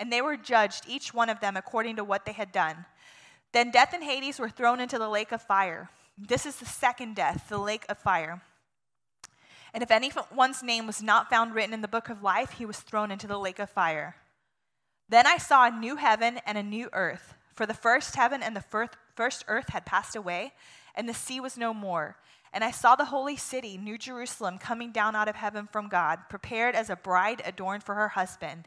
and they were judged, each one of them, according to what they had done. Then death and Hades were thrown into the lake of fire. This is the second death, the lake of fire. And if anyone's name was not found written in the book of life, he was thrown into the lake of fire. Then I saw a new heaven and a new earth, for the first heaven and the first earth had passed away, and the sea was no more. And I saw the holy city, New Jerusalem, coming down out of heaven from God, prepared as a bride adorned for her husband.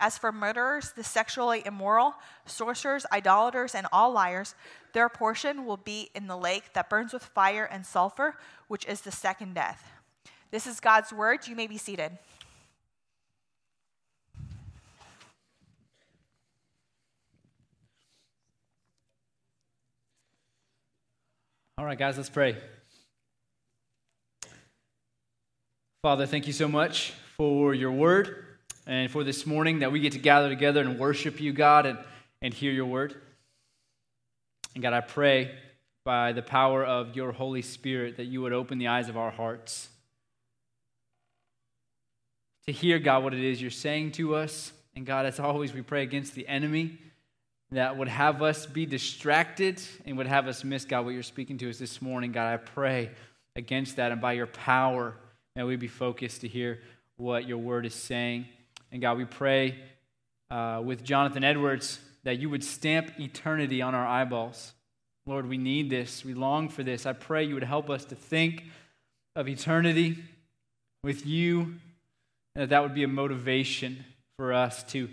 as for murderers, the sexually immoral, sorcerers, idolaters, and all liars, their portion will be in the lake that burns with fire and sulfur, which is the second death. This is God's word. You may be seated. All right, guys, let's pray. Father, thank you so much for your word and for this morning that we get to gather together and worship you, God, and, and hear your word. And God, I pray by the power of your Holy Spirit that you would open the eyes of our hearts to hear, God, what it is you're saying to us. And God, as always, we pray against the enemy that would have us be distracted and would have us miss, God, what you're speaking to us this morning. God, I pray against that. And by your power, may we be focused to hear what your word is saying. And God, we pray uh, with Jonathan Edwards that you would stamp eternity on our eyeballs. Lord, we need this. We long for this. I pray you would help us to think of eternity with you, and that that would be a motivation for us to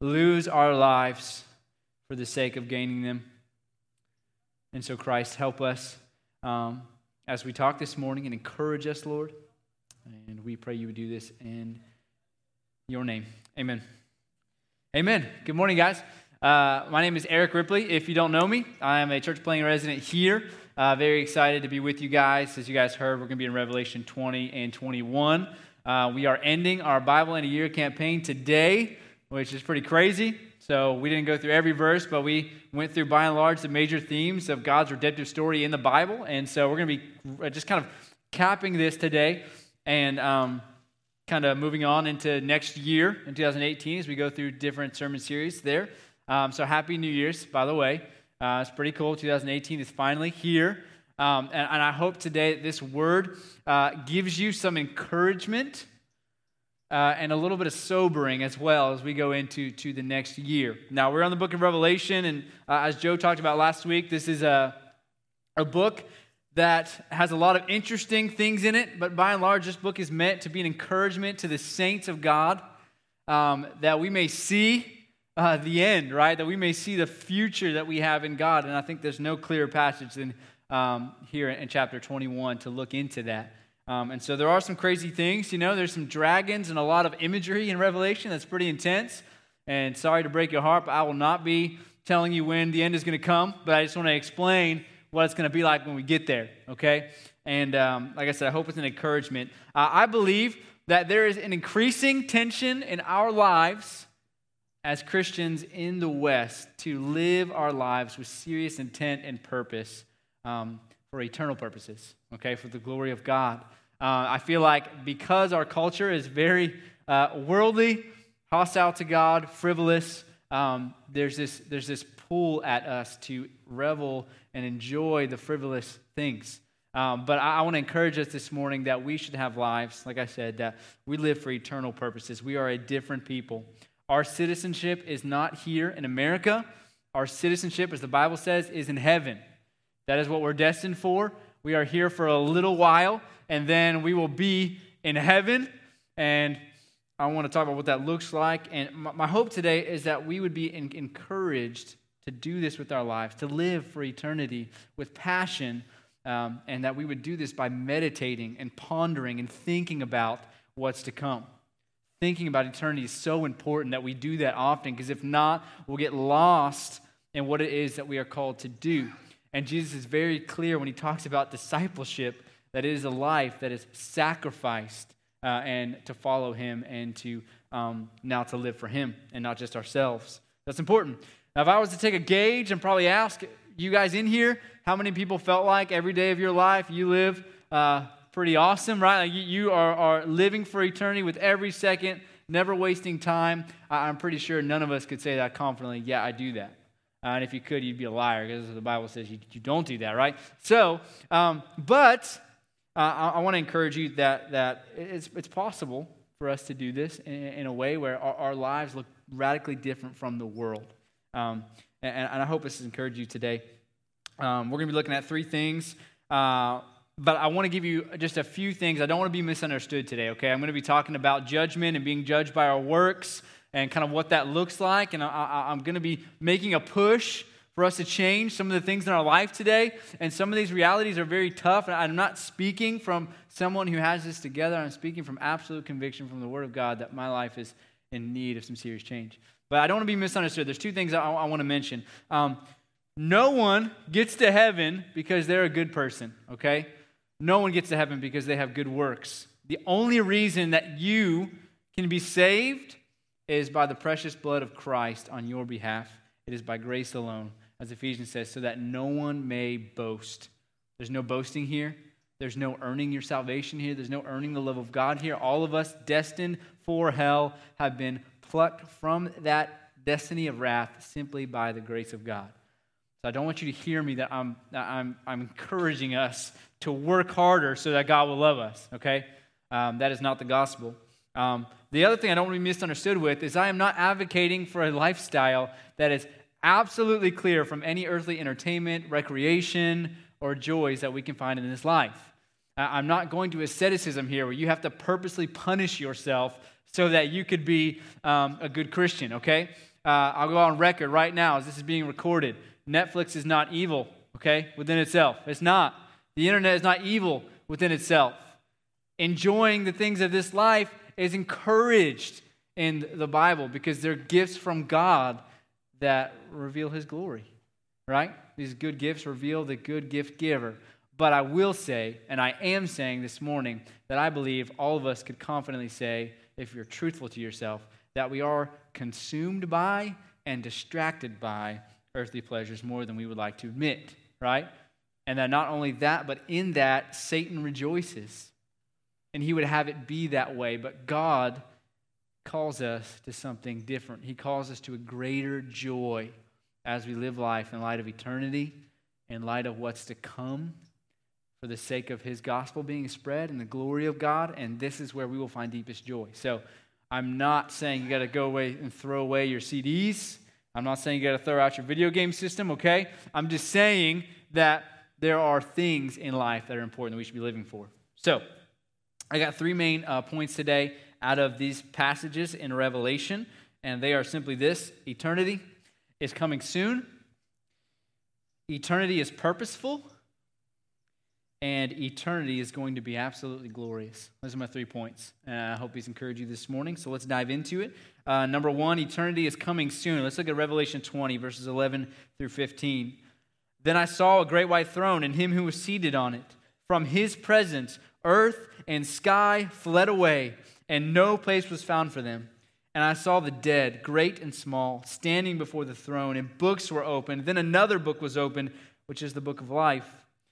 lose our lives for the sake of gaining them. And so, Christ, help us um, as we talk this morning and encourage us, Lord. And we pray you would do this in your name. Amen. Amen. Good morning, guys. Uh, my name is Erik Ripley. If you don't know me, I am a church planting resident here. Uh, very excited to be with you guys. As you guys heard, we're going to be in Revelation 20 and 21. Uh, we are ending our Bible in a Year campaign today, which is pretty crazy. So we didn't go through every verse, but we went through by and large the major themes of God's redemptive story in the Bible. And so we're going to be uh, just kind of capping this today and um, kind of moving on into next year in 2018 as we go through different sermon series there. Um, so happy New Year's, by the way. Uh, it's pretty cool. 2018 is finally here. Um, and, and, I hope today this word uh, gives you some encouragement uh, and a little bit of sobering as well as we go into to the next year. Now, we're on the book of Revelation, and uh, as Joe talked about last week, this is a, a book that has a lot of interesting things in it, but by and large, this book is meant to be an encouragement to the saints of God um, that we may see uh, the end, right? That we may see the future that we have in God. And I think there's no clearer passage than um, here in chapter 21 to look into that. Um, and so there are some crazy things, you know, there's some dragons and a lot of imagery in Revelation that's pretty intense. And sorry to break your heart, but I will not be telling you when the end is going to come, but I just want to explain what it's going to be like when we get there, okay? And um, like I said, I hope it's an encouragement. Uh, I believe that there is an increasing tension in our lives as Christians in the West to live our lives with serious intent and purpose um, for eternal purposes, okay, for the glory of God. Uh, I feel like because our culture is very uh, worldly, hostile to God, frivolous, um, there's, this, there's this pull at us to revel and enjoy the frivolous things. Um, but I, I want to encourage us this morning that we should have lives, like I said, that we live for eternal purposes. We are a different people. Our citizenship is not here in America. Our citizenship, as the Bible says, is in heaven. That is what we're destined for. We are here for a little while, and then we will be in heaven. And I want to talk about what that looks like. And my, hope today is that we would be encouraged to do this with our lives, to live for eternity with passion, um, and that we would do this by meditating and pondering and thinking about what's to come. Thinking about eternity is so important that we do that often because if not, we'll get lost in what it is that we are called to do. And Jesus is very clear when he talks about discipleship that it is a life that is sacrificed uh, and to follow him and to um, now to live for him and not just ourselves. That's important. Now, if I was to take a gauge and probably ask you guys in here how many people felt like every day of your life you live uh, pretty awesome, right? Like you, you are, are living for eternity with every second, never wasting time. I, I'm pretty sure none of us could say that confidently. Yeah, I do that. Uh, and if you could, you'd be a liar because the Bible says you, you don't do that, right? So, um, but uh, I, I want to encourage you that, that it's, it's possible for us to do this in, in a way where our, our, lives look radically different from the world. Um, and, and, I hope this has encouraged you today. Um, we're going to be looking at three things. Uh, but I want to give you just a few things. I don't want to be misunderstood today, okay? I'm going to be talking about judgment and being judged by our works and kind of what that looks like. And I, am going to be making a push for us to change some of the things in our life today. And some of these realities are very tough. And I'm not speaking from someone who has this together. I'm speaking from absolute conviction from the Word of God that my life is in need of some serious change. But I don't want to be misunderstood. There's two things I, I want to mention. Um, no one gets to heaven because they're a good person, okay? No one gets to heaven because they have good works. The only reason that you can be saved is by the precious blood of Christ on your behalf. It is by grace alone, as Ephesians says, so that no one may boast. There's no boasting here. There's no earning your salvation here. There's no earning the love of God here. All of us destined for hell have been plucked from that destiny of wrath simply by the grace of God. So I don't want you to hear me that I'm, I'm, I'm encouraging us to work harder so that God will love us, okay? Um, that is not the gospel. Um, the other thing I don't want to be misunderstood with is I am not advocating for a lifestyle that is absolutely clear from any earthly entertainment, recreation, or joys that we can find in this life. I'm not going to asceticism here where you have to purposely punish yourself so that you could be um, a good Christian, okay? Uh, I'll go on record right now as this is being recorded. Netflix is not evil, okay, within itself. It's not. The internet is not evil within itself. Enjoying the things of this life is encouraged in the Bible because they're gifts from God that reveal His glory, right? These good gifts reveal the good gift giver. But I will say, and I am saying this morning, that I believe all of us could confidently say, if you're truthful to yourself, that we are consumed by and distracted by earthly pleasures more than we would like to admit, right? And that not only that, but in that, Satan rejoices and he would have it be that way. But God calls us to something different. He calls us to a greater joy as we live life in light of eternity, in light of what's to come, for the sake of his gospel being spread and the glory of God. And this is where we will find deepest joy. So I'm not saying you got to go away and throw away your CDs. I'm not saying you got to throw out your video game system, okay? I'm just saying that there are things in life that are important that we should be living for. So, I got three main uh, points today out of these passages in Revelation, and they are simply this eternity is coming soon, eternity is purposeful, and eternity is going to be absolutely glorious. Those are my three points. Uh, I hope these encourage you this morning. So let's dive into it. Uh, number one, eternity is coming soon. Let's look at Revelation 20, verses 11 through 15. Then I saw a great white throne and him who was seated on it. From his presence, earth and sky fled away, and no place was found for them. And I saw the dead, great and small, standing before the throne, and books were opened. Then another book was opened, which is the book of life.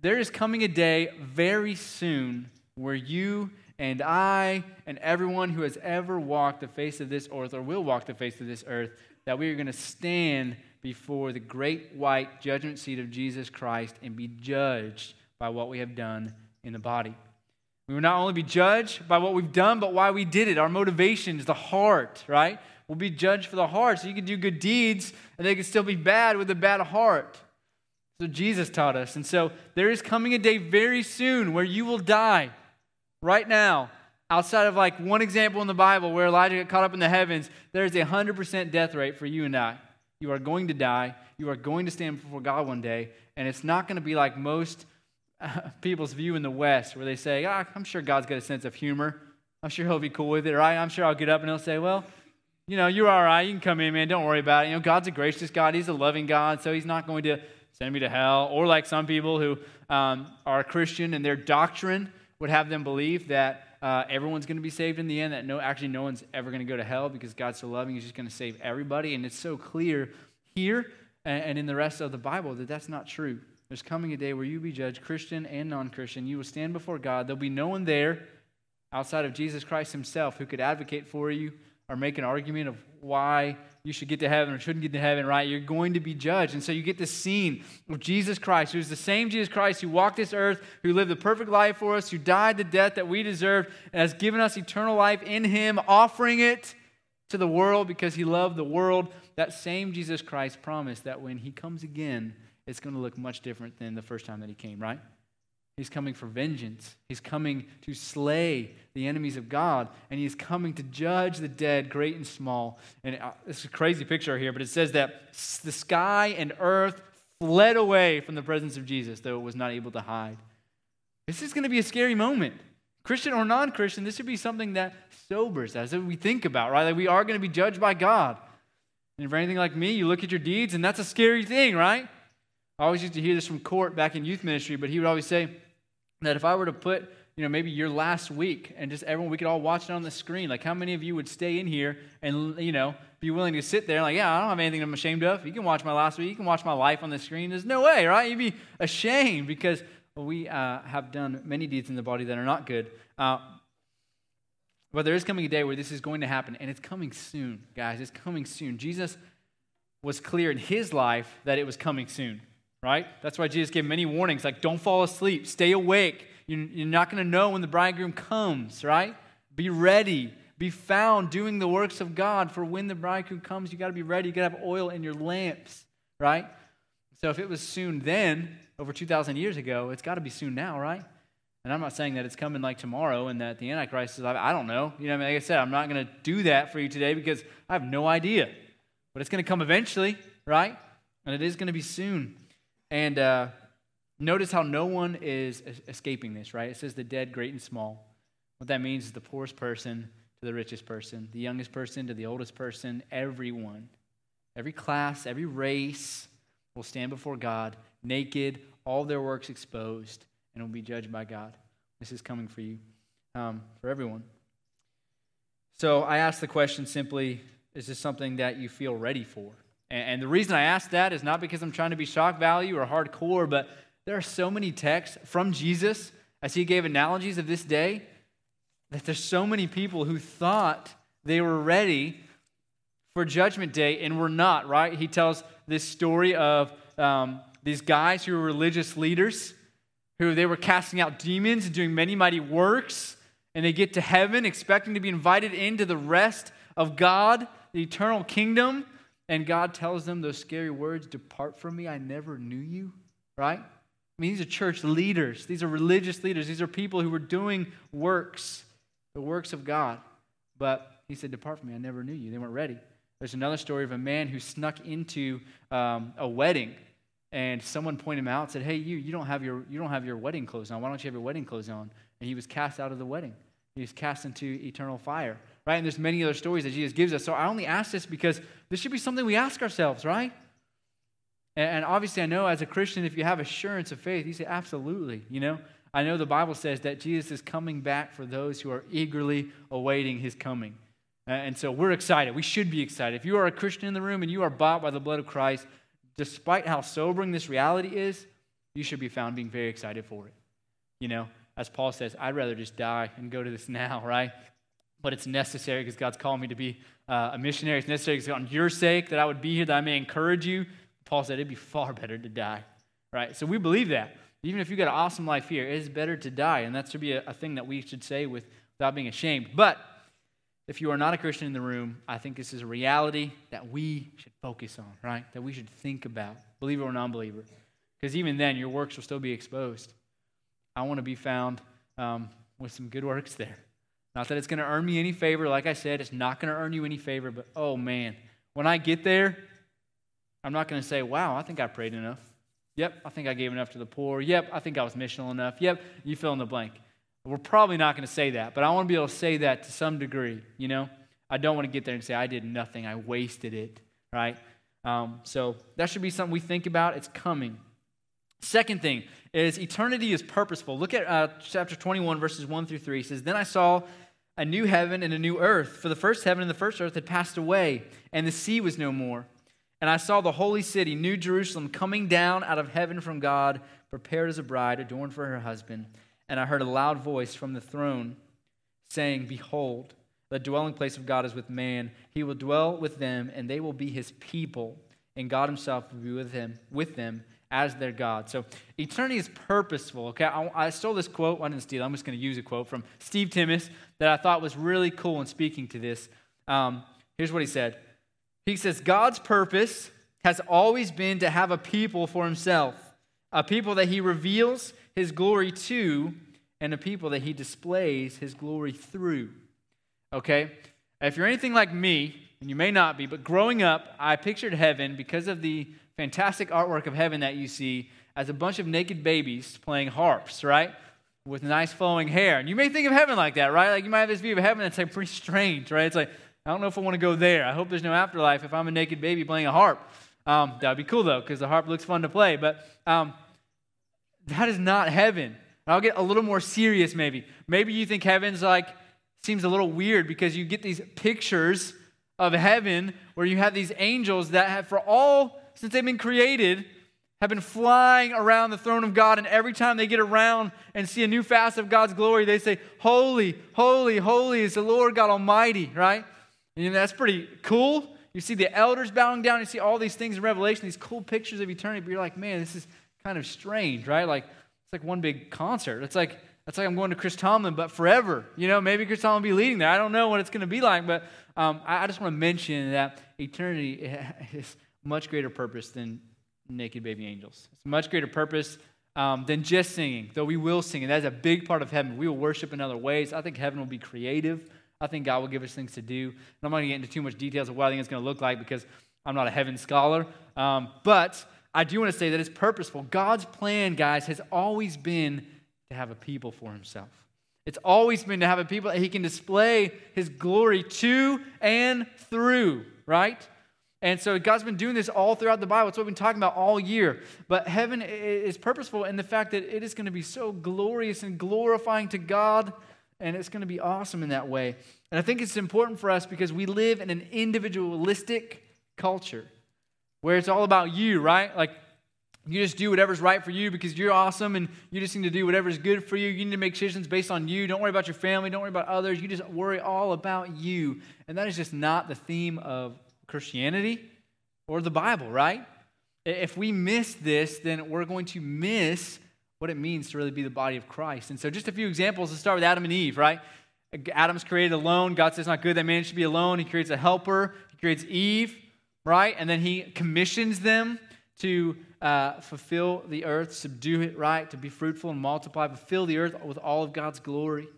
there is coming a day very soon where you and I and everyone who has ever walked the face of this earth or will walk the face of this earth, that we are going to stand before the great white judgment seat of Jesus Christ and be judged by what we have done in the body. We will not only be judged by what we've done, but why we did it. Our motivations, the heart, right? We'll be judged for the heart. So you can do good deeds and they can still be bad with a bad heart. So Jesus taught us. And so there is coming a day very soon where you will die right now. Outside of like one example in the Bible where Elijah got caught up in the heavens, there is a 100% death rate for you and I. You are going to die. You are going to stand before God one day. And it's not going to be like most uh, people's view in the West, where they say, oh, I'm sure God's got a sense of humor. I'm sure he'll be cool with it, right? I'm sure I'll get up and he'll say, Well, you know, you're all right. You can come in, man. Don't worry about it. You know, God's a gracious God. He's a loving God, so he's not going to send me to hell. Or like some people who um, are Christian and their doctrine would have them believe that uh, everyone's going to be saved in the end, that no, actually no one's ever going to go to hell because God's so loving, he's just going to save everybody. And it's so clear here and, and in the rest of the Bible that that's not true. There's coming a day where you be judged, Christian and non Christian. You will stand before God. There'll be no one there outside of Jesus Christ himself who could advocate for you or make an argument of why you should get to heaven or shouldn't get to heaven, right? You're going to be judged. And so you get this scene of Jesus Christ, who's the same Jesus Christ who walked this earth, who lived the perfect life for us, who died the death that we deserved, and has given us eternal life in him, offering it to the world because he loved the world. That same Jesus Christ promised that when he comes again, it's going to look much different than the first time that he came, right? He's coming for vengeance. He's coming to slay the enemies of God, and he's coming to judge the dead, great and small. And uh, it's a crazy picture here, but it says that the sky and earth fled away from the presence of Jesus, though it was not able to hide. This is going to be a scary moment. Christian or non Christian, this should be something that sobers us, that we think about, right? That we are going to be judged by God. And if anything like me, you look at your deeds, and that's a scary thing, right? I always used to hear this from Court back in youth ministry, but he would always say that if I were to put, you know, maybe your last week and just everyone, we could all watch it on the screen. Like, how many of you would stay in here and, you know, be willing to sit there like, yeah, I don't have anything I'm ashamed of. You can watch my last week. You can watch my life on the screen. There's no way, right? You'd be ashamed because we uh, have done many deeds in the body that are not good. Uh, but there is coming a day where this is going to happen, and it's coming soon, guys. It's coming soon. Jesus was clear in his life that it was coming soon right? That's why Jesus gave many warnings like, don't fall asleep, stay awake. You're not going to know when the bridegroom comes, right? Be ready. Be found doing the works of God. For when the bridegroom comes, you got to be ready. You got to have oil in your lamps, right? So if it was soon then, over 2,000 years ago, it's got to be soon now, right? And I'm not saying that it's coming like tomorrow and that the Antichrist is, I don't know. You know, I mean, like I said, I'm not going to do that for you today because I have no idea. But it's going to come eventually, right? And it is going to be soon. And uh, notice how no one is escaping this, right? It says the dead, great and small. What that means is the poorest person to the richest person, the youngest person to the oldest person, everyone, every class, every race will stand before God naked, all their works exposed, and will be judged by God. This is coming for you, um, for everyone. So I ask the question simply is this something that you feel ready for? And the reason I ask that is not because I'm trying to be shock value or hardcore, but there are so many texts from Jesus as he gave analogies of this day that there's so many people who thought they were ready for Judgment Day and were not, right? He tells this story of um, these guys who were religious leaders who they were casting out demons and doing many mighty works, and they get to heaven expecting to be invited into the rest of God, the eternal kingdom and God tells them those scary words Depart from me, I never knew you, right? I mean, these are church leaders, these are religious leaders, these are people who were doing works, the works of God. But he said, Depart from me, I never knew you. They weren't ready. There's another story of a man who snuck into um, a wedding and someone pointed him out and said, Hey, you, you don't have your you don't have your wedding clothes on. Why don't you have your wedding clothes on? And he was cast out of the wedding. He was cast into eternal fire, right? And there's many other stories that Jesus gives us. So I only ask this because this should be something we ask ourselves, right? And obviously, I know as a Christian, if you have assurance of faith, you say, absolutely. You know, I know the Bible says that Jesus is coming back for those who are eagerly awaiting his coming. And so we're excited. We should be excited. If you are a Christian in the room and you are bought by the blood of Christ, despite how sobering this reality is, you should be found being very excited for it. You know, as Paul says, I'd rather just die and go to this now, right? But it's necessary because God's called me to be uh, a missionary. It's necessary because on your sake that I would be here, that I may encourage you. Paul said it'd be far better to die, right? So we believe that. Even if you've got an awesome life here, it is better to die. And that should be a, a thing that we should say with, without being ashamed. But if you are not a Christian in the room, I think this is a reality that we should focus on, right? That we should think about, believer or non believer. Because even then, your works will still be exposed. I want to be found um, with some good works there. Not that it's going to earn me any favor. Like I said, it's not going to earn you any favor. But oh man, when I get there, I'm not going to say, wow, I think I prayed enough. Yep, I think I gave enough to the poor. Yep, I think I was missional enough. Yep, you fill in the blank. We're probably not going to say that, but I want to be able to say that to some degree, you know? I don't want to get there and say, I did nothing, I wasted it, right? Um, so that should be something we think about. It's coming. Second thing is eternity is purposeful. Look at uh, chapter 21, verses 1 through 3. It says, Then I saw a new heaven and a new earth, for the first heaven and the first earth had passed away, and the sea was no more. And I saw the holy city, New Jerusalem, coming down out of heaven from God, prepared as a bride, adorned for her husband. And I heard a loud voice from the throne saying, Behold, the dwelling place of God is with man. He will dwell with them, and they will be his people, and God himself will be with him, with them as their God. So eternity is purposeful. Okay, I, I stole this quote. I didn't steal. I'm just going to use a quote from Steve Timmis that I thought was really cool in speaking to this. Um, here's what he said. He says, God's purpose has always been to have a people for himself, a people that he reveals his glory to, and a people that he displays his glory through. Okay? If you're anything like me, and you may not be, but growing up, I pictured heaven because of the fantastic artwork of heaven that you see as a bunch of naked babies playing harps, right? With nice flowing hair. And you may think of heaven like that, right? Like you might have this view of heaven that's like pretty strange, right? It's like, I don't know if I want to go there. I hope there's no afterlife if I'm a naked baby playing a harp. Um, that would be cool though, because the harp looks fun to play. But um, that is not heaven. I'll get a little more serious maybe. Maybe you think heaven's like, seems a little weird because you get these pictures of heaven where you have these angels that have, for all, since they've been created, have been flying around the throne of God, and every time they get around and see a new facet of God's glory, they say, Holy, holy, holy is the Lord God Almighty, right? And that's pretty cool. You see the elders bowing down. You see all these things in Revelation, these cool pictures of eternity. But you're like, man, this is kind of strange, right? Like it's like one big concert. It's like it's like I'm going to Chris Tomlin, but forever. You know, maybe Chris Tomlin will be leading there. I don't know what it's going to be like, but um, I, I just want to mention that eternity is much greater purpose than naked baby angels. It's much greater purpose um, than just singing, though we will sing, and that's a big part of heaven. We will worship in other ways. I think heaven will be creative. I think God will give us things to do. And I'm not going to get into too much details of what I think it's going to look like because I'm not a heaven scholar. Um, but I do want to say that it's purposeful. God's plan, guys, has always been to have a people for himself. It's always been to have a people that he can display his glory to and through, right? And so God's been doing this all throughout the Bible. It's what we've been talking about all year. But heaven is purposeful in the fact that it is going to be so glorious and glorifying to God and it's going to be awesome in that way. And I think it's important for us because we live in an individualistic culture where it's all about you, right? Like you just do whatever's right for you because you're awesome and you just need to do whatever's good for you. You need to make decisions based on you. Don't worry about your family. Don't worry about others. You just worry all about you. And that is just not the theme of Christianity or the Bible, right? If we miss this, then we're going to miss what it means to really be the body of Christ. And so, just a few examples to start with Adam and Eve, right? Adam's created alone. God says, not good that man should be alone. He creates a helper. He creates Eve, right? And then he commissions them to uh, fulfill the earth, subdue it, right? To be fruitful and multiply, fulfill the earth with all of God's glory.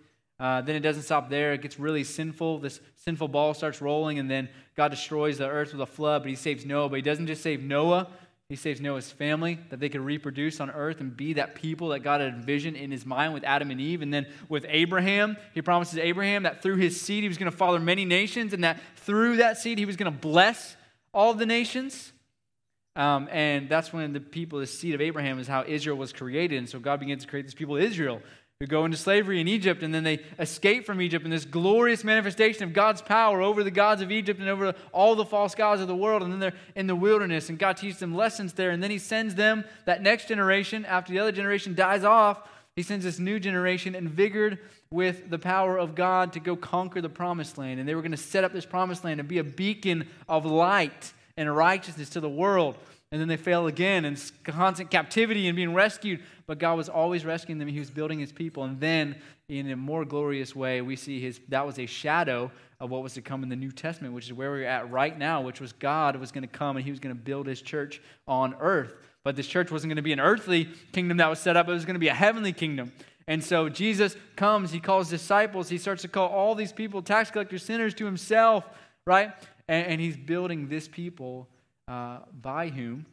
Uh, then it doesn't stop there. It gets really sinful. This sinful ball starts rolling, and then God destroys the earth with a flood, but he saves Noah. But he doesn't just save Noah, He saves Noah's family, that they could reproduce on earth and be that people that God had envisioned in his mind with Adam and Eve. And then with Abraham, he promises Abraham that through his seed he was going to father many nations, and that through that seed he was going to bless all the nations. Um, and that's when the people, the seed of Abraham, is how Israel was created. And so God begins to create this people, Israel who go into slavery in Egypt and then they escape from Egypt in this glorious manifestation of God's power over the gods of Egypt and over all the false gods of the world. And then they're in the wilderness and God teaches them lessons there. And then He sends them, that next generation, after the other generation dies off, He sends this new generation invigorated with the power of God to go conquer the promised land. And they were going to set up this promised land and be a beacon of light and righteousness to the world and then they fail again in constant captivity and being rescued. But God was always rescuing them. He was building his people. And then, in a more glorious way, we see his that was a shadow of what was to come in the New Testament, which is where we're at right now, which was God was going to come and he was going to build his church on earth. But this church wasn't going to be an earthly kingdom that was set up, it was going to be a heavenly kingdom. And so Jesus comes, he calls disciples, he starts to call all these people, tax collectors, sinners, to himself, right? And, and he's building this people uh, by whom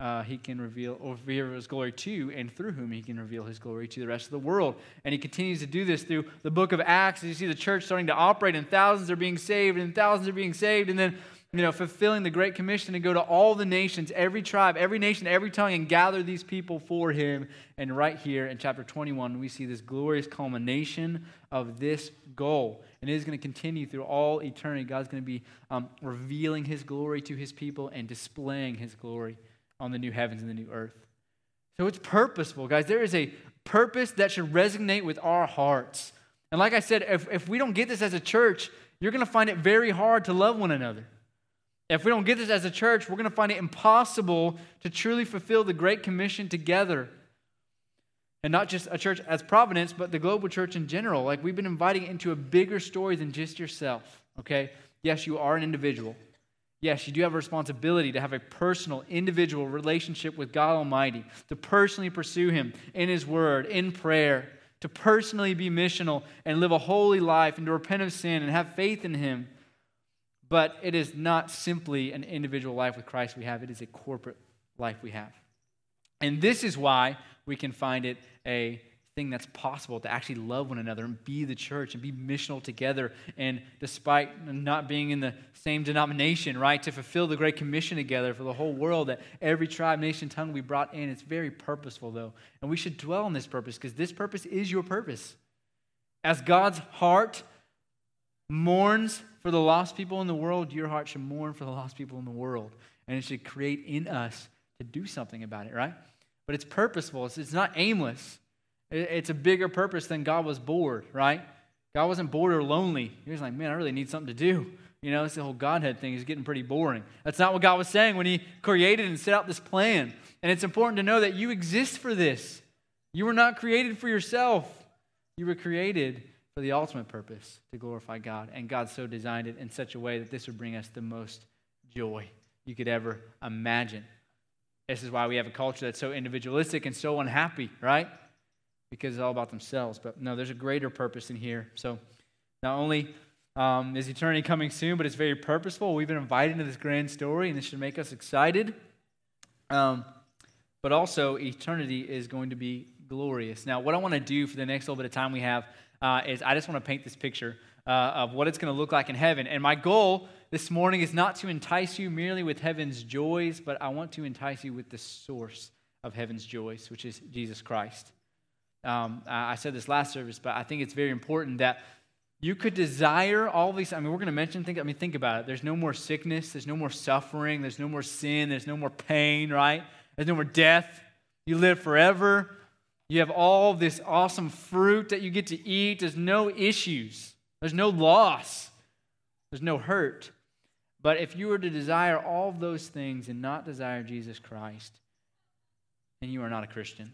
uh, he can reveal reveal his glory to, and through whom he can reveal his glory to the rest of the world. And he continues to do this through the book of Acts. As you see the church starting to operate, and thousands are being saved, and thousands are being saved, and then you know, fulfilling the Great Commission to go to all the nations, every tribe, every nation, every tongue, and gather these people for him. And right here in chapter 21, we see this glorious culmination of this goal. And it is going to continue through all eternity. God's going to be um, revealing his glory to his people and displaying his glory on the new heavens and the new earth. So it's purposeful, guys. There is a purpose that should resonate with our hearts. And like I said, if, if we don't get this as a church, you're going to find it very hard to love one another. If we don't get this as a church, we're going to find it impossible to truly fulfill the Great Commission together. And not just a church as Providence, but the global church in general. Like we've been inviting into a bigger story than just yourself, okay? Yes, you are an individual. Yes, you do have a responsibility to have a personal, individual relationship with God Almighty, to personally pursue Him in His Word, in prayer, to personally be missional and live a holy life and to repent of sin and have faith in Him. But it is not simply an individual life with Christ we have, it is a corporate life we have. And this is why we can find it a thing that's possible to actually love one another and be the church and be missional together. And despite not being in the same denomination, right, to fulfill the Great Commission together for the whole world, that every tribe, nation, tongue we brought in. It's very purposeful, though. And we should dwell on this purpose because this purpose is your purpose. As God's heart mourns for the lost people in the world, your heart should mourn for the lost people in the world. And it should create in us to do something about it, right? But it's purposeful, it's, it's not aimless. It, it's a bigger purpose than God was bored, right? God wasn't bored or lonely. He was like, man, I really need something to do. You know, it's the whole Godhead thing is getting pretty boring. That's not what God was saying when He created and set out this plan. And it's important to know that you exist for this. You were not created for yourself, you were created for the ultimate purpose to glorify God. And God so designed it in such a way that this would bring us the most joy you could ever imagine. This is why we have a culture that's so individualistic and so unhappy, right? Because it's all about themselves. But no, there's a greater purpose in here. So not only um, is eternity coming soon, but it's very purposeful. We've been invited into this grand story, and this should make us excited. Um, but also, eternity is going to be glorious. Now, what I want to do for the next little bit of time we have uh, is I just want to paint this picture uh, of what it's going to look like in heaven. And my goal this morning is not to entice you merely with heaven's joys, but I want to entice you with the source of heaven's joys, which is Jesus Christ. Um, I said this last service, but I think it's very important that you could desire all these. I mean, we're going to mention. Think. I mean, think about it. There's no more sickness. There's no more suffering. There's no more sin. There's no more pain. Right? There's no more death. You live forever. You have all this awesome fruit that you get to eat. There's no issues, there's no loss, there's no hurt. But if you were to desire all those things and not desire Jesus Christ, then you are not a Christian.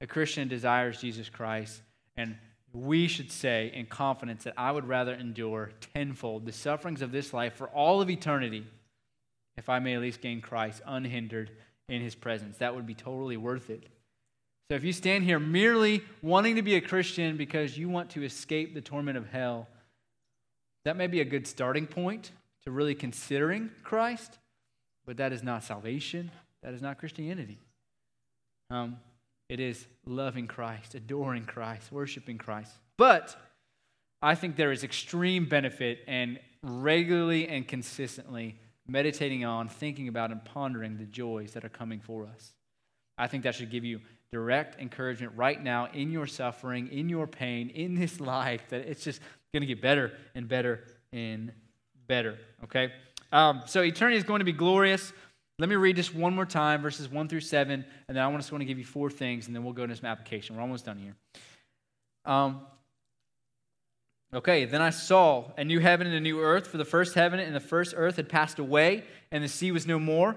A Christian desires Jesus Christ, and we should say in confidence that I would rather endure tenfold the sufferings of this life for all of eternity if I may at least gain Christ unhindered in his presence. That would be totally worth it. So if you stand here merely wanting to be a Christian because you want to escape the torment of hell, that may be a good starting point to really considering Christ, but that is not salvation. That is not Christianity. Um, it is loving Christ, adoring Christ, worshiping Christ. But I think there is extreme benefit in regularly and consistently meditating on, thinking about, and pondering the joys that are coming for us. I think that should give you direct encouragement right now in your suffering, in your pain, in this life, that it's just going to get better and better and better, okay? Um, so eternity is going to be glorious. Let me read just one more time, verses 1 through 7, and then I just want to give you four things, and then we'll go into some application. We're almost done here. Um, okay, then I saw a new heaven and a new earth, for the first heaven and the first earth had passed away, and the sea was no more.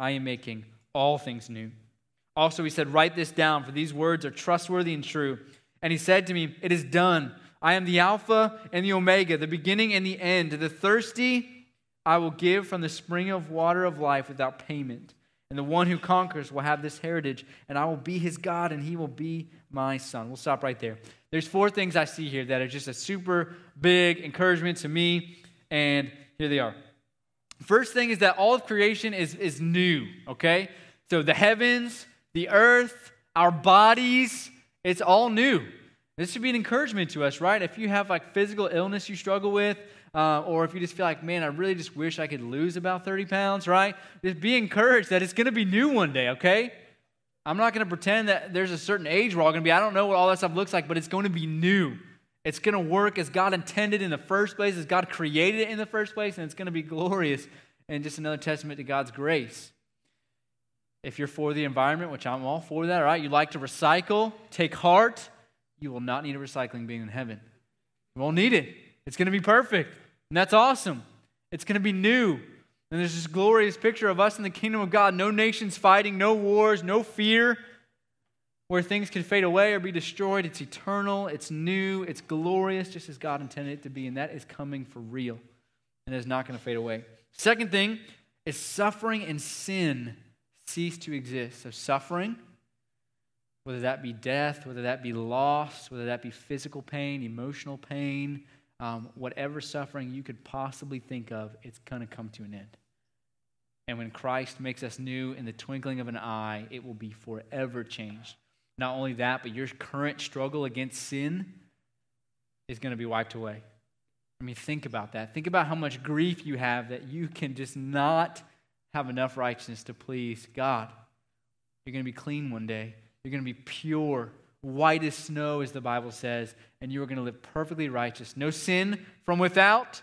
I am making all things new. Also, he said, Write this down, for these words are trustworthy and true. And he said to me, It is done. I am the Alpha and the Omega, the beginning and the end. To the thirsty, I will give from the spring of water of life without payment. And the one who conquers will have this heritage, and I will be his God, and he will be my son. We'll stop right there. There's four things I see here that are just a super big encouragement to me, and here they are. First thing is that all of creation is, is new, okay? So the heavens, the earth, our bodies, it's all new. This should be an encouragement to us, right? If you have like physical illness you struggle with, uh, or if you just feel like, man, I really just wish I could lose about 30 pounds, right? Just be encouraged that it's going to be new one day, okay? I'm not going to pretend that there's a certain age we're all going to be. I don't know what all that stuff looks like, but it's going to be new. It's going to work as God intended in the first place, as God created it in the first place, and it's going to be glorious and just another testament to God's grace. If you're for the environment, which I'm all for that, all right, you like to recycle, take heart you will not need a recycling bin in heaven. You won't need it. It's going to be perfect. And that's awesome. It's going to be new. And there's this glorious picture of us in the kingdom of God. No nations fighting, no wars, no fear, where things can fade away or be destroyed. It's eternal, it's new, it's glorious, just as God intended it to be. And that is coming for real. And it's not going to fade away. Second thing is suffering and sin cease to exist. So, suffering whether that be death, whether that be loss, whether that be physical pain, emotional pain, um, whatever suffering you could possibly think of, it's going to come to an end. And when Christ makes us new in the twinkling of an eye, it will be forever changed. Not only that, but your current struggle against sin is going to be wiped away. I mean, think about that. Think about how much grief you have that you can just not have enough righteousness to please God. You're going to be clean one day. You're going to be pure, white as snow, as the Bible says, and you are going to live perfectly righteous. No sin from without,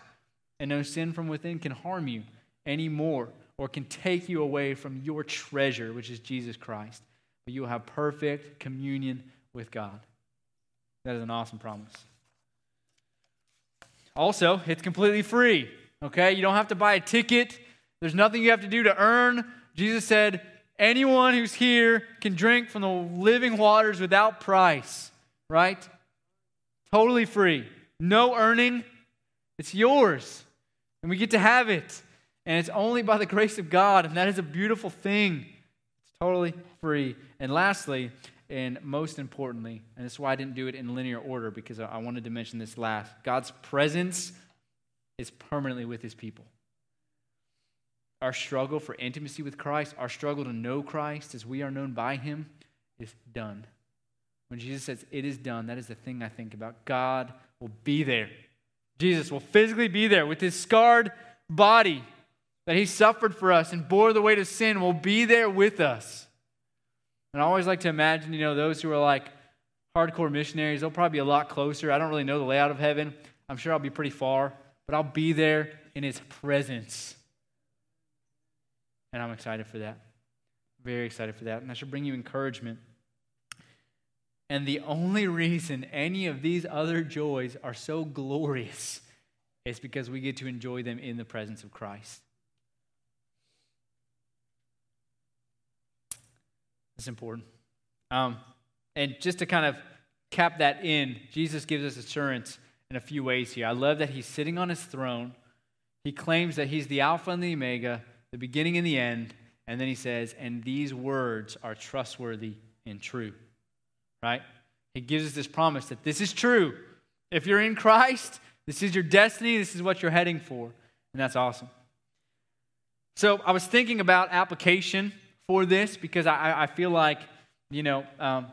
and no sin from within can harm you anymore or can take you away from your treasure, which is Jesus Christ. But you will have perfect communion with God. That is an awesome promise. Also, it's completely free. Okay? You don't have to buy a ticket. There's nothing you have to do to earn. Jesus said, Anyone who's here can drink from the living waters without price, right? Totally free. No earning. It's yours. And we get to have it. And it's only by the grace of God. And that is a beautiful thing. It's totally free. And lastly, and most importantly, and this is why I didn't do it in linear order because I wanted to mention this last God's presence is permanently with his people our struggle for intimacy with Christ, our struggle to know Christ as we are known by him, is done. When Jesus says it is done, that is the thing I think about. God will be there. Jesus will physically be there with his scarred body that he suffered for us and bore the weight of sin, will be there with us. And I always like to imagine, you know, those who are like hardcore missionaries, they'll probably be a lot closer. I don't really know the layout of heaven. I'm sure I'll be pretty far, but I'll be there in his presence. And I'm excited for that. Very excited for that. And I should bring you encouragement. And the only reason any of these other joys are so glorious is because we get to enjoy them in the presence of Christ. It's important. Um, and just to kind of cap that in, Jesus gives us assurance in a few ways here. I love that he's sitting on his throne. He claims that he's the Alpha and the Omega, the beginning and the end. And then he says, and these words are trustworthy and true. Right? He gives us this promise that this is true. If you're in Christ, this is your destiny, this is what you're heading for. And that's awesome. So I was thinking about application for this because I, I feel like, you know, um,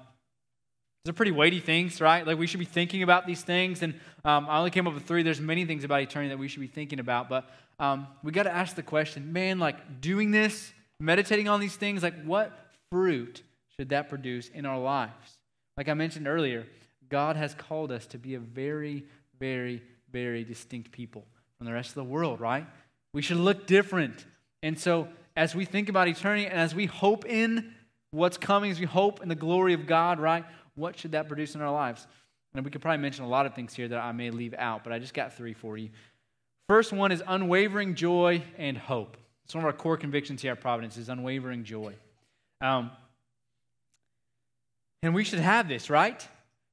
these are pretty weighty things, right? Like we should be thinking about these things. And um, I only came up with three. There's many things about eternity that we should be thinking about. But um, we got to ask the question man, like doing this, meditating on these things, like what fruit should that produce in our lives? Like I mentioned earlier, God has called us to be a very, very, very distinct people from the rest of the world, right? We should look different. And so, as we think about eternity and as we hope in what's coming, as we hope in the glory of God, right? What should that produce in our lives? And we could probably mention a lot of things here that I may leave out, but I just got three for you. First one is unwavering joy and hope. It's one of our core convictions here at Providence is unwavering joy. Um, and we should have this, right?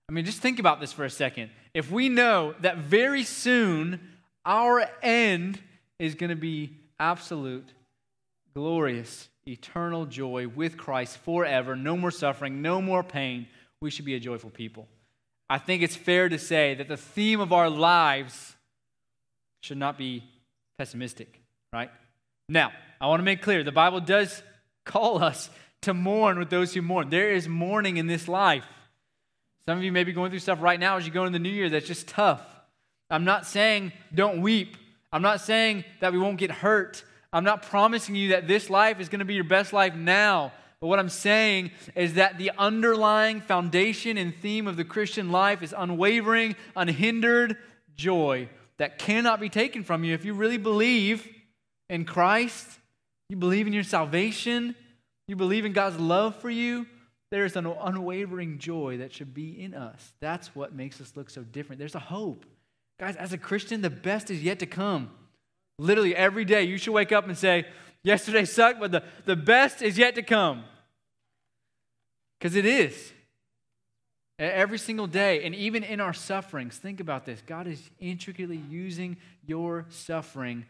I mean, just think about this for a second. If we know that very soon our end is going to be absolute, glorious, eternal joy with Christ forever, no more suffering, no more pain, we should be a joyful people. I think it's fair to say that the theme of our lives should not be pessimistic, right? Now, I want to make clear the Bible does call us to mourn with those who mourn. There is mourning in this life. Some of you may be going through stuff right now as you go into the new year that's just tough. I'm not saying don't weep. I'm not saying that we won't get hurt. I'm not promising you that this life is going to be your best life now. But what I'm saying is that the underlying foundation and theme of the Christian life is unwavering, unhindered joy that cannot be taken from you if you really believe in Christ, you believe in your salvation, you believe in God's love for you, there is an unwavering joy that should be in us. That's what makes us look so different. There's a hope. Guys, as a Christian, the best is yet to come. Literally every day, you should wake up and say, Yesterday sucked, but the, the best is yet to come. Because it is. Every single day, and even in our sufferings, think about this. God is intricately using your suffering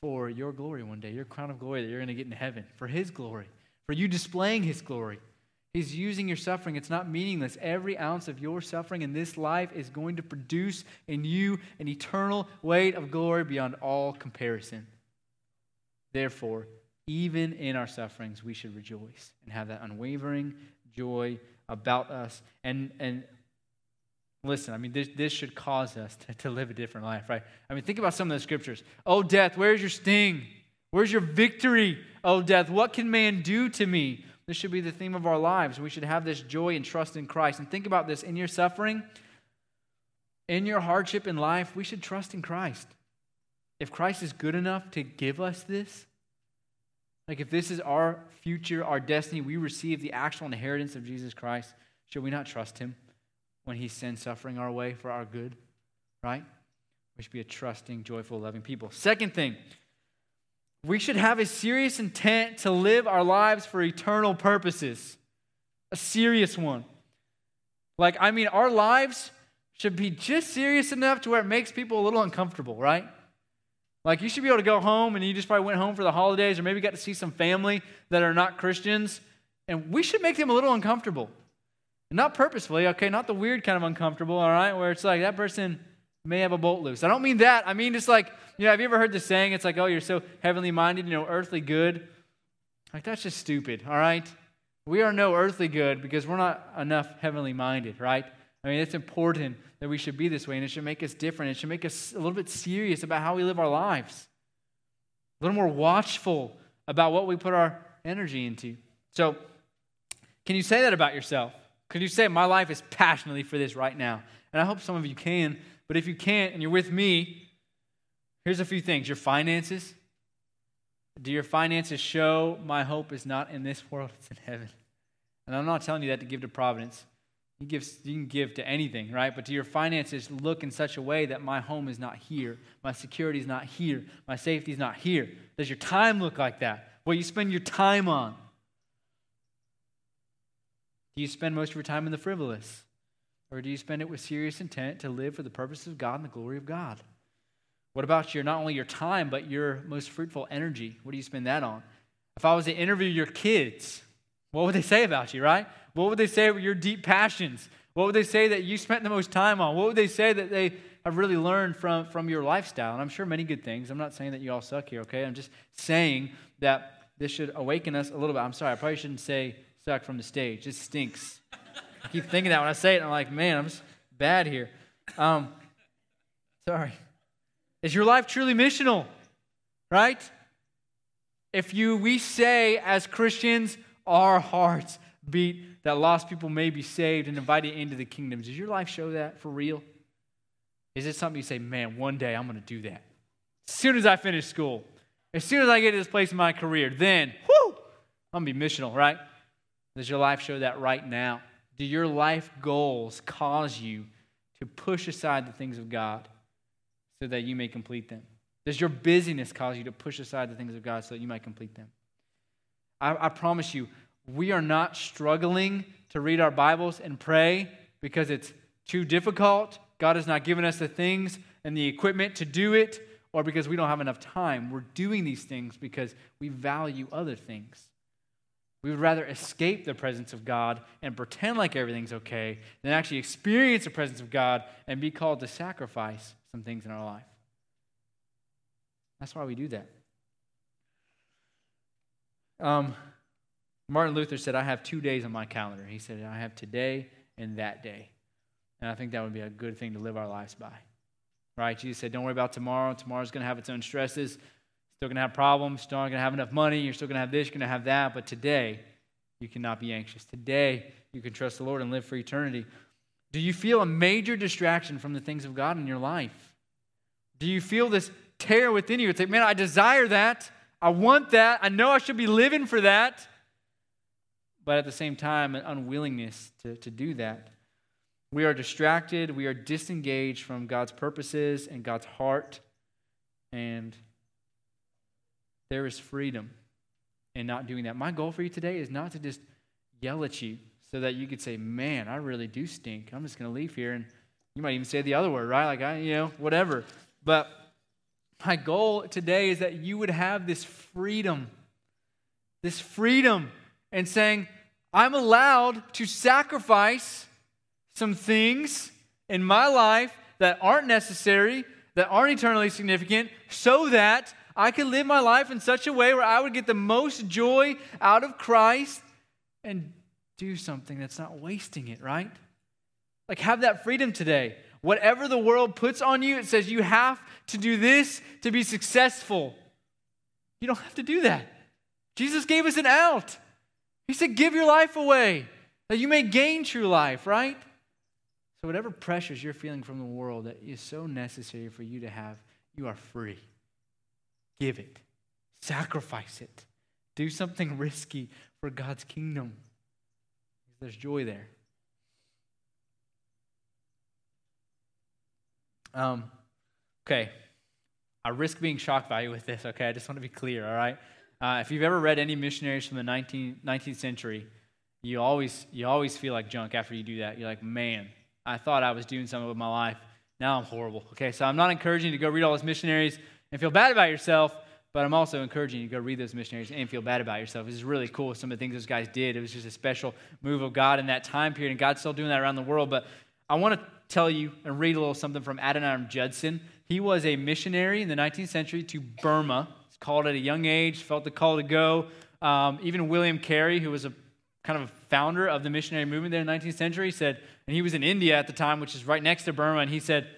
for your glory one day, your crown of glory that you're going to get in heaven, for His glory, for you displaying His glory. He's using your suffering. It's not meaningless. Every ounce of your suffering in this life is going to produce in you an eternal weight of glory beyond all comparison. Therefore, even in our sufferings, we should rejoice and have that unwavering joy about us. And, and listen, I mean, this, this should cause us to, to live a different life, right? I mean, think about some of the scriptures. Oh, death, where's your sting? Where's your victory? Oh, death, what can man do to me? This should be the theme of our lives. We should have this joy and trust in Christ. And think about this in your suffering, in your hardship in life, we should trust in Christ. If Christ is good enough to give us this, like if this is our future, our destiny, we receive the actual inheritance of Jesus Christ, should we not trust him when he sends suffering our way for our good? Right? We should be a trusting, joyful, loving people. Second thing, we should have a serious intent to live our lives for eternal purposes. A serious one. Like, I mean, our lives should be just serious enough to where it makes people a little uncomfortable, right? Like, you should be able to go home and you just probably went home for the holidays or maybe got to see some family that are not Christians, and we should make them a little uncomfortable. Not purposefully, okay? Not the weird kind of uncomfortable, all right? Where it's like that person may have a bolt loose. I don't mean that. I mean just like, you know, have you ever heard the saying? It's like, oh, you're so heavenly minded, you know, earthly good. Like, that's just stupid, all right? We are no earthly good because we're not enough heavenly minded, right? I mean, it's important that we should be this way, and it should make us different. It should make us a little bit serious about how we live our lives, a little more watchful about what we put our energy into. So, can you say that about yourself? Can you say, My life is passionately for this right now? And I hope some of you can. But if you can't and you're with me, here's a few things. Your finances. Do your finances show my hope is not in this world, it's in heaven? And I'm not telling you that to give to Providence. You, give, you can give to anything, right? But do your finances look in such a way that my home is not here, my security is not here, my safety is not here? Does your time look like that? What you spend your time on? Do you spend most of your time in the frivolous? Or do you spend it with serious intent to live for the purposes of God and the glory of God? What about your not only your time, but your most fruitful energy? What do you spend that on? If I was to interview your kids, what would they say about you, right? What would they say about your deep passions? What would they say that you spent the most time on? What would they say that they have really learned from, from your lifestyle? And I'm sure many good things. I'm not saying that you all suck here, okay? I'm just saying that this should awaken us a little bit. I'm sorry, I probably shouldn't say suck from the stage. It stinks. I keep thinking that when I say it, I'm like, man, I'm just bad here. Um, sorry. Is your life truly missional? Right? If you we say as Christians, our hearts beat that lost people may be saved and invited into the kingdom. Does your life show that for real? Is it something you say, man, one day I'm going to do that? As soon as I finish school, as soon as I get to this place in my career, then, whoo, I'm going to be missional, right? Does your life show that right now? Do your life goals cause you to push aside the things of God so that you may complete them? Does your busyness cause you to push aside the things of God so that you might complete them? I, I promise you, we are not struggling to read our Bibles and pray because it's too difficult. God has not given us the things and the equipment to do it, or because we don't have enough time. We're doing these things because we value other things. We would rather escape the presence of God and pretend like everything's okay than actually experience the presence of God and be called to sacrifice some things in our life. That's why we do that. Um, Martin Luther said, I have two days on my calendar. He said, I have today and that day. And I think that would be a good thing to live our lives by. Right? Jesus said, Don't worry about tomorrow. Tomorrow's going to have its own stresses. Still going to have problems. Still not going to have enough money. You're still going to have this. You're going to have that. But today, you cannot be anxious. Today, you can trust the Lord and live for eternity. Do you feel a major distraction from the things of God in your life? Do you feel this tear within you? It's like, man, I desire that. I want that. I know I should be living for that but at the same time, an unwillingness to, to do that. We are distracted, we are disengaged from God's purposes and God's heart, and there is freedom in not doing that. My goal for you today is not to just yell at you so that you could say, Man, I really do stink. I'm just going to leave here. And you might even say the other word, right? Like, I, you know, whatever. But my goal today is that you would have this freedom, this freedom, and saying, I'm allowed to sacrifice some things in my life that aren't necessary, that aren't eternally significant, so that I could live my life in such a way where I would get the most joy out of Christ and do something that's not wasting it, right? Like, have that freedom today. Whatever the world puts on you, it says you have to do this to be successful. You don't have to do that. Jesus gave us an out. He said, Give your life away that you may gain true life, right? So, whatever pressures you're feeling from the world that is so necessary for you to have, you are free. Give it, sacrifice it, do something risky for God's kingdom. There's joy there. Um, okay, I risk being shocked you with this, okay? I just want to be clear, all right? Uh, if you've ever read any missionaries from the 19, 19th century, you always, you always feel like junk after you do that. You're like, man, I thought I was doing something with my life. Now I'm horrible. Okay, so I'm not encouraging you to go read all those missionaries and feel bad about yourself, but I'm also encouraging you to go read those missionaries and feel bad about yourself. This is really cool. Some of the things those guys did. It was just a special move of God in that time period, and God's still doing that around the world. But I want to tell you and read a little something from Adoniram Judson. He was a missionary in the 19th century to Burma called at a young age, felt the call to go. Um, even William Carey, who was a kind of a founder of the missionary movement there in the 19th century, said, and he was in India at the time, which is right next to Burma, and he said,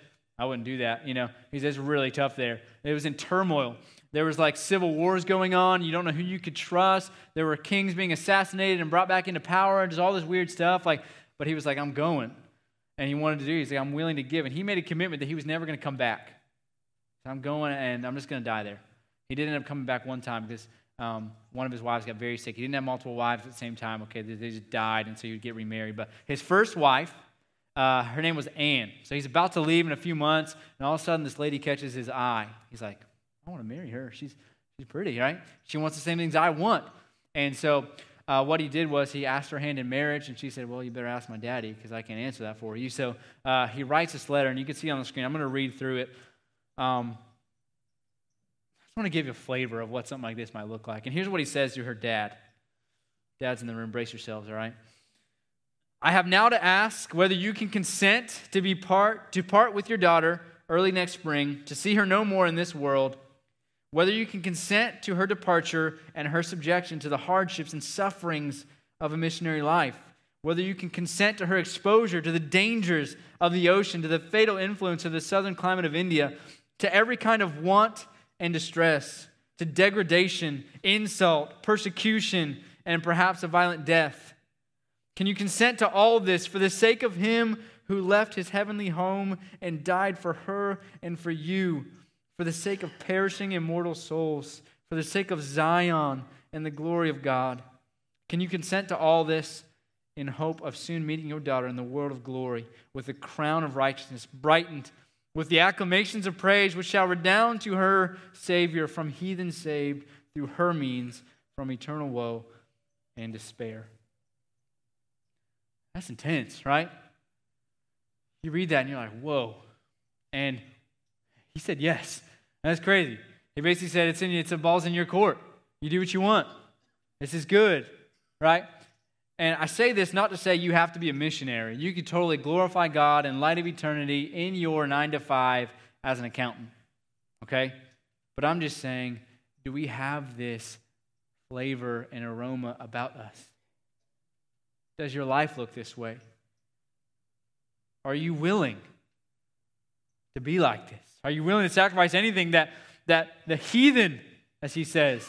I wouldn't do that. You know, he says it's really tough there. It was in turmoil. There was like civil wars going on. You don't know who you could trust. There were kings being assassinated and brought back into power and just all this weird stuff. Like, but he was like, I'm going. And he wanted to do. He's like, I'm willing to give. And he made a commitment that he was never going to come back. So I'm going and I'm just going to die there. He did end up coming back one time because um, one of his wives got very sick. He didn't have multiple wives at the same time. Okay, they just died, and so he would get remarried. But his first wife, uh, her name was Anne. So he's about to leave in a few months, and all of a sudden, this lady catches his eye. He's like, I want to marry her. She's, she's pretty, right? She wants the same things I want. And so uh, what he did was he asked her hand in marriage, and she said, Well, you better ask my daddy because I can't answer that for you. So uh, he writes this letter, and you can see on the screen. I'm going to read through it. Um, I just want to give you a flavor of what something like this might look like. And here's what he says to her dad. Dads in the room, brace yourselves, all right? I have now to ask whether you can consent to be part to part with your daughter early next spring, to see her no more in this world, whether you can consent to her departure and her subjection to the hardships and sufferings of a missionary life, whether you can consent to her exposure to the dangers of the ocean, to the fatal influence of the southern climate of India, to every kind of want and distress, to degradation, insult, persecution, and perhaps a violent death. Can you consent to all this for the sake of him who left his heavenly home and died for her and for you, for the sake of perishing immortal souls, for the sake of Zion and the glory of God? Can you consent to all this in hope of soon meeting your daughter in the world of glory with the crown of righteousness brightened with the acclamations of praise which shall redound to her Savior from heathen saved through her means from eternal woe and despair? That's intense, right? You read that and you're like, whoa. And he said yes. That's crazy. He basically said, it's in it's a ball's in your court. You do what you want. This is good, right? And I say this not to say you have to be a missionary. You can totally glorify God in light of eternity in your nine to five as an accountant. Okay? But I'm just saying, do we have this flavor and aroma about us? Does your life look this way? Are you willing to be like this? Are you willing to sacrifice anything that, that the heathen, as he says,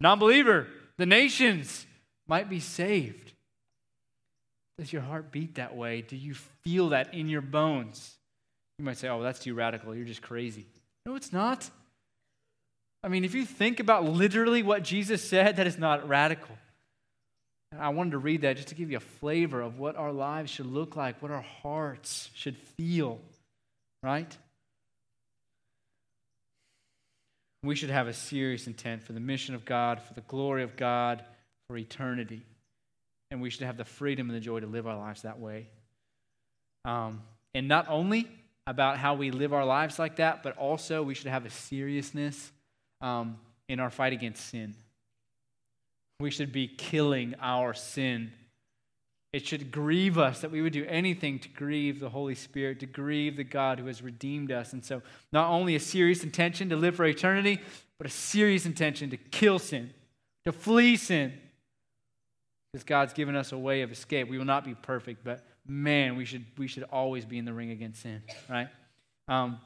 non believer, the nations might be saved? Does your heart beat that way? Do you feel that in your bones? You might say, oh, that's too radical. You're just crazy. No, it's not. I mean, if you think about literally what Jesus said, that is not radical. I wanted to read that just to give you a flavor of what our lives should look like, what our hearts should feel, right? We should have a serious intent for the mission of God, for the glory of God, for eternity. And we should have the freedom and the joy to live our lives that way. Um, and not only about how we live our lives like that, but also we should have a seriousness um, in our fight against sin. We should be killing our sin. It should grieve us that we would do anything to grieve the Holy Spirit, to grieve the God who has redeemed us. And so, not only a serious intention to live for eternity, but a serious intention to kill sin, to flee sin. Because God's given us a way of escape. We will not be perfect, but man, we should, we should always be in the ring against sin, right? Um,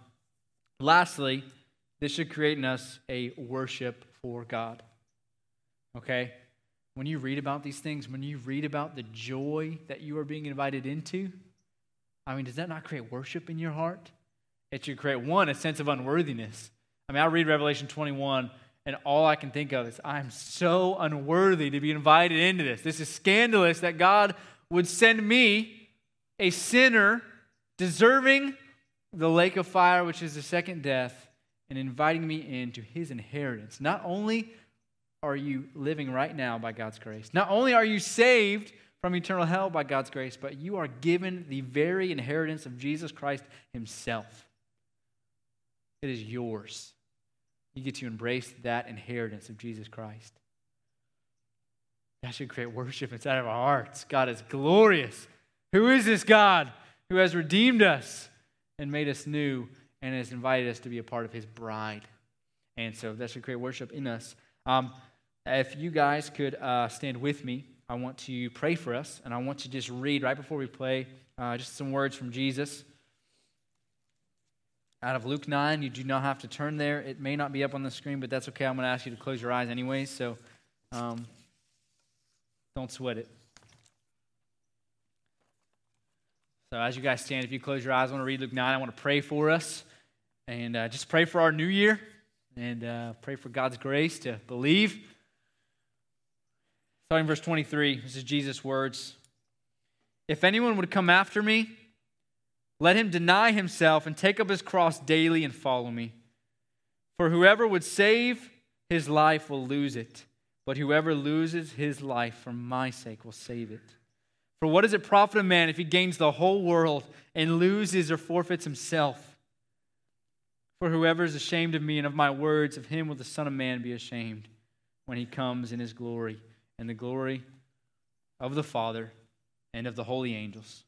lastly, this should create in us a worship for God. Okay? When you read about these things, when you read about the joy that you are being invited into, I mean, does that not create worship in your heart? It should create, one, a sense of unworthiness. I mean, I read Revelation 21, and all I can think of is, I'm so unworthy to be invited into this. This is scandalous that God would send me, a sinner, deserving the lake of fire, which is the second death, and inviting me into his inheritance. Not only are you living right now by God's grace. Not only are you saved from eternal hell by God's grace, but you are given the very inheritance of Jesus Christ Himself. It is yours. You get to embrace that inheritance of Jesus Christ. That should create worship inside of our hearts. God is glorious. Who is this God who has redeemed us and made us new and has invited us to be a part of His bride? And so that should create worship in us. Um, if you guys could uh, stand with me, I want to pray for us, and I want to just read right before we play uh, just some words from Jesus. Out of Luke 9, you do not have to turn there. It may not be up on the screen, but that's okay. I'm going to ask you to close your eyes anyways, so um, don't sweat it. So, as you guys stand, if you close your eyes, I want to read Luke 9. I want to pray for us and uh, just pray for our new year and uh, pray for God's grace to believe Starting verse 23, this is Jesus' words. If anyone would come after me, let him deny himself and take up his cross daily and follow me. For whoever would save his life will lose it, but whoever loses his life for my sake will save it. For what does it profit a man if he gains the whole world and loses or forfeits himself? For whoever is ashamed of me and of my words, of him will the Son of Man be ashamed when he comes in his glory and the glory of the Father and of the holy angels.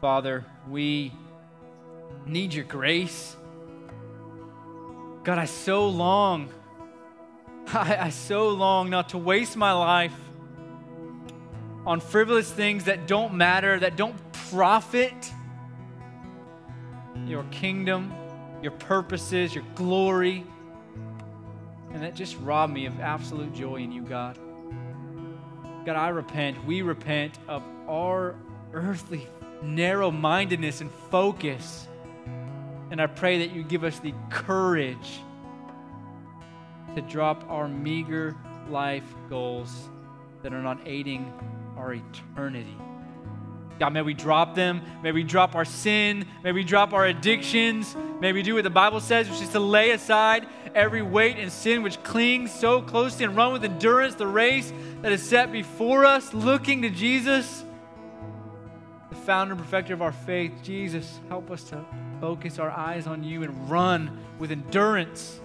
Father, we need your grace. God, I so long, I, I so long not to waste my life on frivolous things that don't matter, that don't profit your kingdom, your purposes, your glory, and that just robbed me of absolute joy in you, God. God, I repent, we repent of our earthly narrow mindedness and focus. And I pray that you give us the courage to drop our meager life goals that are not aiding our eternity. God, may we drop them. May we drop our sin. May we drop our addictions. May we do what the Bible says, which is to lay aside every weight and sin which clings so closely and run with endurance the race that is set before us, looking to Jesus, the founder and perfecter of our faith. Jesus, help us to focus our eyes on you and run with endurance,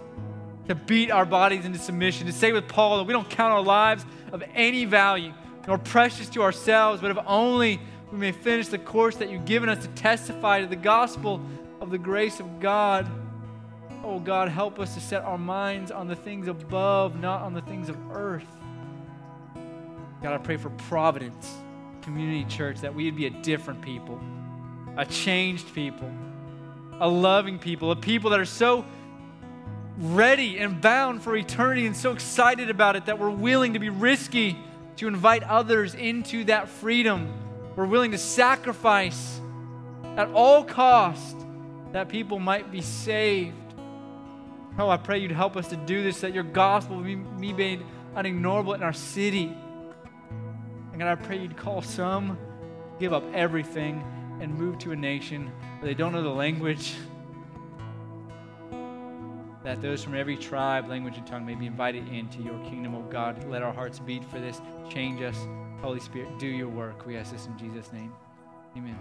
to beat our bodies into submission, to say with Paul that we don't count our lives of any value nor precious to ourselves, but if only we may finish the course that you've given us to testify to the gospel of the grace of God. Oh God, help us to set our minds on the things above, not on the things of earth. God, I pray for Providence Community Church that we'd be a different people, a changed people, a loving people, a people that are so ready and bound for eternity and so excited about it that we're willing to be risky to invite others into that freedom. We're willing to sacrifice at all cost that people might be saved. Oh, I pray you'd help us to do this, that your gospel will be made unignorable in our city. And God, I pray you'd call some, give up everything, and move to a nation where they don't know the language that those from every tribe, language, and tongue may be invited into your kingdom, oh God. Let our hearts beat for this. Change us. Holy Spirit, do your work. We ask this in Jesus' name. Amen.